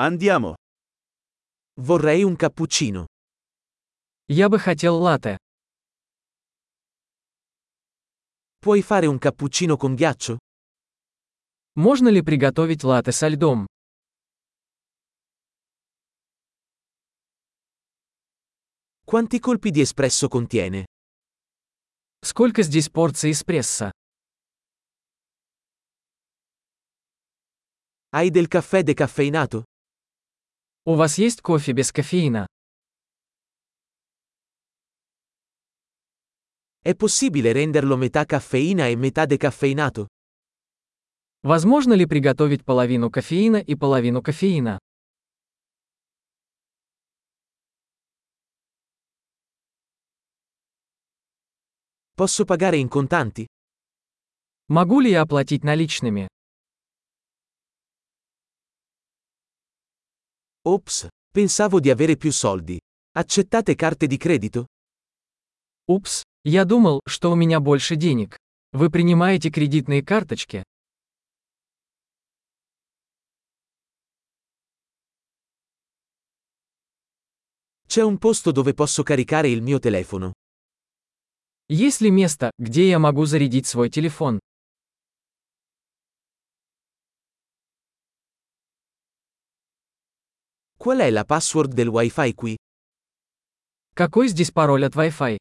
Andiamo. Vorrei un cappuccino. Я бы хотел латте. Puoi fare un cappuccino con ghiaccio? Можно ли приготовить латте со льдом? Quanti colpi di espresso contiene? Сколько здесь порций эспрессо? Hai del caffè decaffeinato? У вас есть кофе без кофеина? È possibile renderlo metà caffeina e metà decaffeinato? Возможно ли приготовить половину кофеина и половину кофеина? Posso pagare in contanti? Могу ли я оплатить наличными? Ops, pensavo di avere più soldi. Accettate carte di credito? Упс, я думал, что у меня больше денег. Вы принимаете кредитные карточки? C'è un posto dove posso caricare il mio telefono. Есть ли место, где я могу зарядить свой телефон? Qual è la password del wifi qui? Какой здесь пароль от Wi-Fi?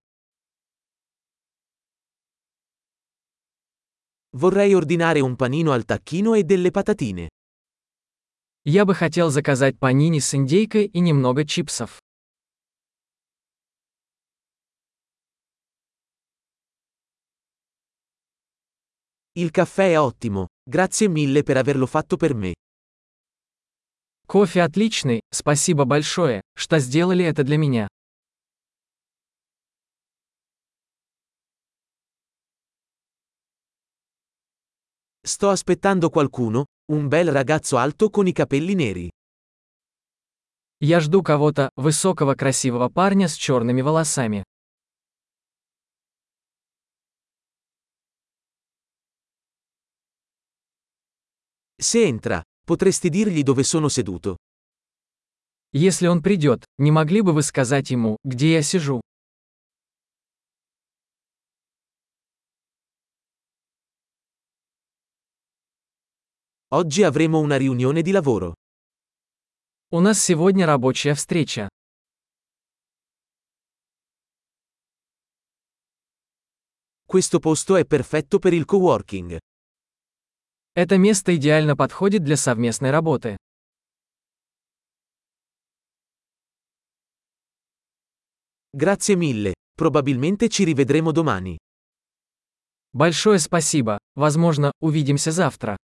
Vorrei ordinare un panino al tacchino e delle patatine. Я бы хотел заказать панини с индейкой и немного чипсов. Il caffè è ottimo, grazie mille per averlo fatto per me. Кофе отличный, спасибо большое, что сделали это для меня. Sto aspettando qualcuno, un bel ragazzo alto con i capelli neri. Я жду кого-то, высокого красивого парня с черными волосами. Se entra, potresti dirgli dove sono seduto. Если он придет, не могли бы вы сказать ему, где я сижу? Oggi avremo una riunione di lavoro. У нас сегодня рабочая встреча. Questo posto è perfetto per il coworking. Это место идеально подходит для совместной работы. Grazie mille, probabilmente ci rivedremo domani. Большое спасибо, возможно, увидимся завтра.